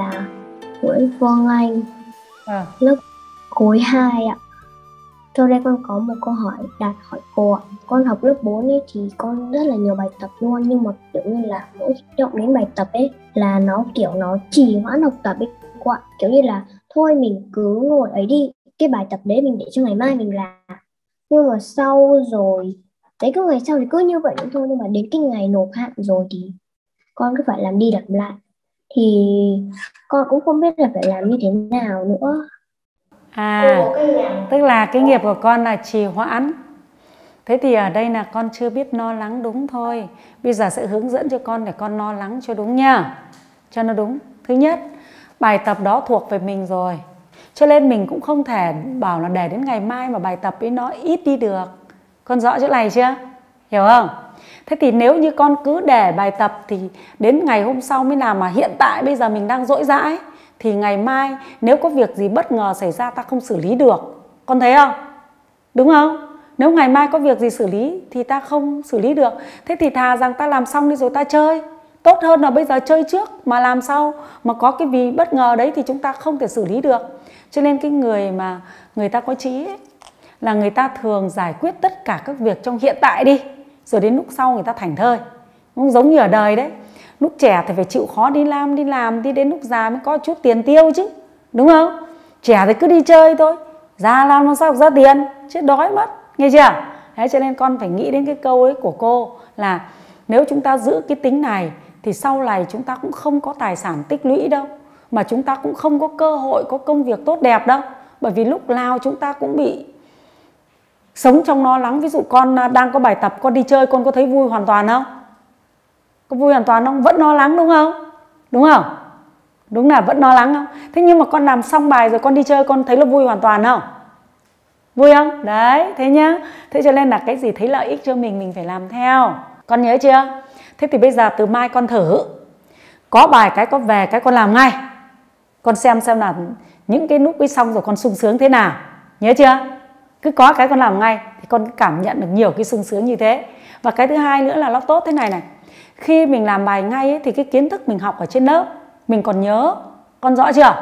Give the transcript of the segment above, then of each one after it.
là Nguyễn Phương Anh, à. lớp cuối 2 ạ. Sau đây con có một câu hỏi đặt hỏi cô ạ. Con học lớp 4 ấy thì con rất là nhiều bài tập luôn nhưng mà kiểu như là mỗi động đến bài tập ấy là nó kiểu nó trì hoãn học tập ấy cô ạ. Kiểu như là thôi mình cứ ngồi ấy đi, cái bài tập đấy mình để cho ngày mai mình làm. Nhưng mà sau rồi đấy cứ ngày sau thì cứ như vậy nữa thôi nhưng mà đến cái ngày nộp hạn rồi thì con cứ phải làm đi làm lại thì con cũng không biết là phải làm như thế nào nữa. À tức là cái nghiệp của con là trì hoãn. Thế thì ở đây là con chưa biết lo lắng đúng thôi. Bây giờ sẽ hướng dẫn cho con để con lo lắng cho đúng nha. Cho nó đúng. Thứ nhất bài tập đó thuộc về mình rồi. Cho nên mình cũng không thể bảo là để đến ngày mai mà bài tập ấy nó ít đi được. Con rõ chỗ này chưa? Hiểu không thế thì nếu như con cứ để bài tập thì đến ngày hôm sau mới làm mà hiện tại bây giờ mình đang dỗi dãi thì ngày mai nếu có việc gì bất ngờ xảy ra ta không xử lý được. Con thấy không? Đúng không? Nếu ngày mai có việc gì xử lý thì ta không xử lý được. Thế thì thà rằng ta làm xong đi rồi ta chơi. Tốt hơn là bây giờ chơi trước mà làm sau. Mà có cái vì bất ngờ đấy thì chúng ta không thể xử lý được. Cho nên cái người mà người ta có trí ấy, là người ta thường giải quyết tất cả các việc trong hiện tại đi rồi đến lúc sau người ta thành thơi. Cũng giống như ở đời đấy. Lúc trẻ thì phải chịu khó đi làm đi làm, đi đến lúc già mới có chút tiền tiêu chứ. Đúng không? Trẻ thì cứ đi chơi thôi. Già làm làm sao ra tiền? Chứ đói mất. Nghe chưa? Thế cho nên con phải nghĩ đến cái câu ấy của cô là nếu chúng ta giữ cái tính này thì sau này chúng ta cũng không có tài sản tích lũy đâu. Mà chúng ta cũng không có cơ hội, có công việc tốt đẹp đâu. Bởi vì lúc nào chúng ta cũng bị sống trong lo lắng, ví dụ con à, đang có bài tập, con đi chơi, con có thấy vui hoàn toàn không? Có vui hoàn toàn không? Vẫn lo lắng đúng không? Đúng không? Đúng là vẫn lo lắng không? Thế nhưng mà con làm xong bài rồi con đi chơi, con thấy là vui hoàn toàn không? Vui không? Đấy, thế nhá. Thế cho nên là cái gì thấy lợi ích cho mình mình phải làm theo. Con nhớ chưa? Thế thì bây giờ từ mai con thử. Có bài cái có về, cái con làm ngay. Con xem xem là những cái nút ấy xong rồi con sung sướng thế nào. Nhớ chưa? Cứ có cái con làm ngay thì con cảm nhận được nhiều cái sung sướng như thế. Và cái thứ hai nữa là nó tốt thế này này. Khi mình làm bài ngay ấy, thì cái kiến thức mình học ở trên lớp mình còn nhớ con rõ chưa?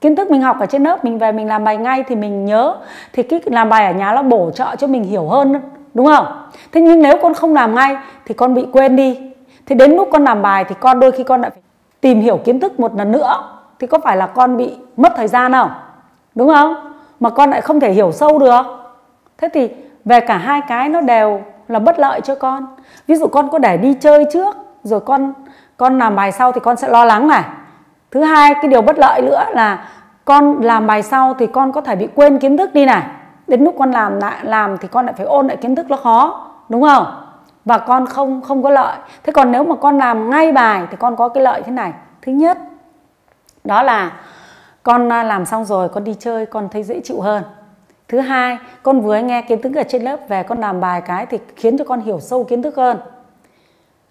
Kiến thức mình học ở trên lớp mình về mình làm bài ngay thì mình nhớ thì cái làm bài ở nhà nó bổ trợ cho mình hiểu hơn đúng không? Thế nhưng nếu con không làm ngay thì con bị quên đi. Thì đến lúc con làm bài thì con đôi khi con lại phải tìm hiểu kiến thức một lần nữa. Thì có phải là con bị mất thời gian không? Đúng không? Mà con lại không thể hiểu sâu được. Thế thì về cả hai cái nó đều là bất lợi cho con. Ví dụ con có để đi chơi trước, rồi con con làm bài sau thì con sẽ lo lắng này. Thứ hai, cái điều bất lợi nữa là con làm bài sau thì con có thể bị quên kiến thức đi này. Đến lúc con làm lại, làm thì con lại phải ôn lại kiến thức nó khó, đúng không? Và con không không có lợi. Thế còn nếu mà con làm ngay bài thì con có cái lợi thế này. Thứ nhất, đó là con à, làm xong rồi, con đi chơi, con thấy dễ chịu hơn. Thứ hai, con vừa nghe kiến thức ở trên lớp về con làm bài cái thì khiến cho con hiểu sâu kiến thức hơn.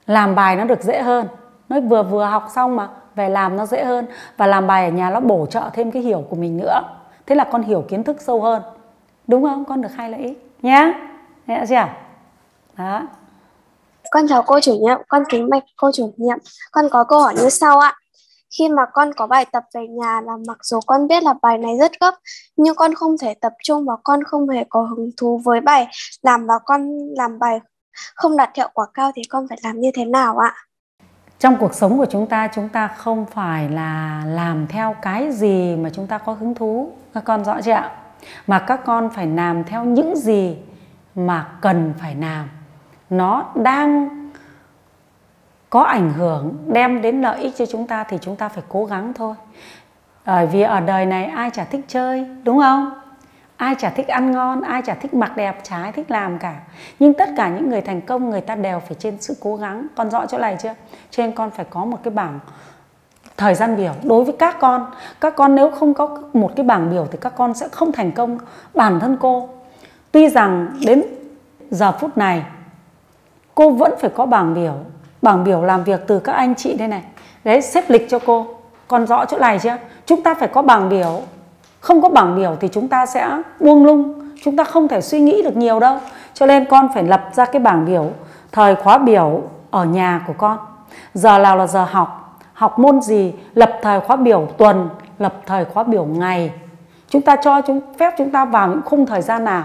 Làm bài nó được dễ hơn. Nó vừa vừa học xong mà, về làm nó dễ hơn. Và làm bài ở nhà nó bổ trợ thêm cái hiểu của mình nữa. Thế là con hiểu kiến thức sâu hơn. Đúng không? Con được hai lợi ích nhá. Nghe chưa đó. Con chào cô chủ nhiệm, con kính bạch cô chủ nhiệm. Con có câu hỏi như sau ạ khi mà con có bài tập về nhà là mặc dù con biết là bài này rất gấp, nhưng con không thể tập trung và con không hề có hứng thú với bài làm và con làm bài không đạt hiệu quả cao thì con phải làm như thế nào ạ? Trong cuộc sống của chúng ta chúng ta không phải là làm theo cái gì mà chúng ta có hứng thú các con rõ chưa ạ? Mà các con phải làm theo những gì mà cần phải làm. Nó đang có ảnh hưởng đem đến lợi ích cho chúng ta thì chúng ta phải cố gắng thôi. Bởi vì ở đời này ai chả thích chơi, đúng không? Ai chả thích ăn ngon, ai chả thích mặc đẹp, chả ai thích làm cả. Nhưng tất cả những người thành công, người ta đều phải trên sự cố gắng. Con rõ chỗ này chưa? Cho nên con phải có một cái bảng thời gian biểu. Đối với các con các con nếu không có một cái bảng biểu thì các con sẽ không thành công. Bản thân cô, tuy rằng đến giờ phút này, cô vẫn phải có bảng biểu bảng biểu làm việc từ các anh chị đây này. Đấy, xếp lịch cho cô. Còn rõ chỗ này chưa? Chúng ta phải có bảng biểu. Không có bảng biểu thì chúng ta sẽ buông lung. Chúng ta không thể suy nghĩ được nhiều đâu. Cho nên con phải lập ra cái bảng biểu. Thời khóa biểu ở nhà của con. Giờ nào là giờ học? Học môn gì? Lập thời khóa biểu tuần, lập thời khóa biểu ngày. Chúng ta cho chúng, phép chúng ta vào những khung thời gian nào?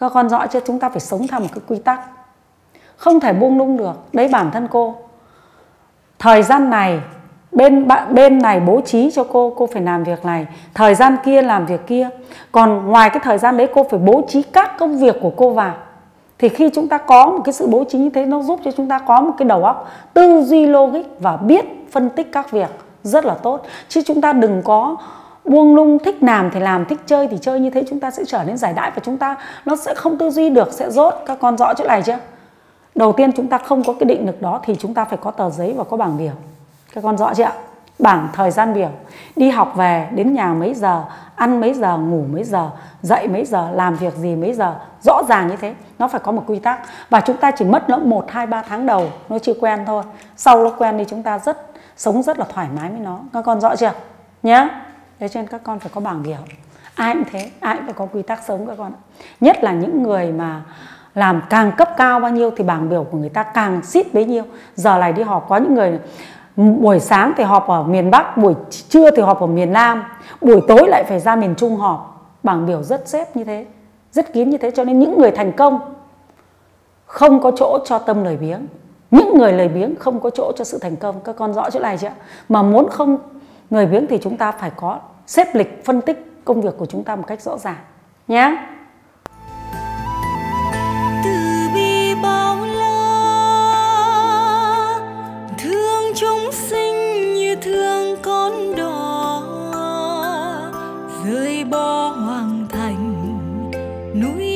Các con rõ chưa? Chúng ta phải sống theo một cái quy tắc không thể buông lung được. Đấy bản thân cô. Thời gian này, bên bạn bên này bố trí cho cô cô phải làm việc này. Thời gian kia làm việc kia. Còn ngoài cái thời gian đấy, cô phải bố trí các công việc của cô vào. Thì khi chúng ta có một cái sự bố trí như thế, nó giúp cho chúng ta có một cái đầu óc tư duy logic và biết phân tích các việc rất là tốt. Chứ chúng ta đừng có buông lung, thích làm thì làm, thích chơi thì chơi. Như thế chúng ta sẽ trở nên giải đãi và chúng ta, nó sẽ không tư duy được, sẽ rốt. Các con rõ chỗ này chưa? Đầu tiên chúng ta không có cái định lực đó thì chúng ta phải có tờ giấy và có bảng biểu. Các con rõ chưa ạ? Bảng thời gian biểu. Đi học về, đến nhà mấy giờ, ăn mấy giờ, ngủ mấy giờ, dậy mấy giờ, làm việc gì mấy giờ. Rõ ràng như thế, nó phải có một quy tắc. Và chúng ta chỉ mất nó một, hai, ba tháng đầu, nó chưa quen thôi. Sau nó quen thì chúng ta rất, sống rất là thoải mái với nó. Các con rõ chưa? Nhé thế cho nên các con phải có bảng biểu. Ai cũng thế, ai cũng phải có quy tắc sống các con nhất là những người mà làm càng cấp cao bao nhiêu thì bảng biểu của người ta càng xít bấy nhiêu. Giờ này đi họp có những người, buổi sáng thì họp ở miền Bắc, buổi trưa thì họp ở miền Nam, buổi tối lại phải ra miền Trung họp. Bảng biểu rất xếp như thế, rất kín như thế, cho nên những người thành công không có chỗ cho tâm lời biếng. Những người lời biếng không có chỗ cho sự thành công. Các con rõ chỗ này chưa mà muốn không người biếng thì chúng ta phải có xếp lịch phân tích công việc của chúng ta một cách rõ ràng nhé hoàng thành núi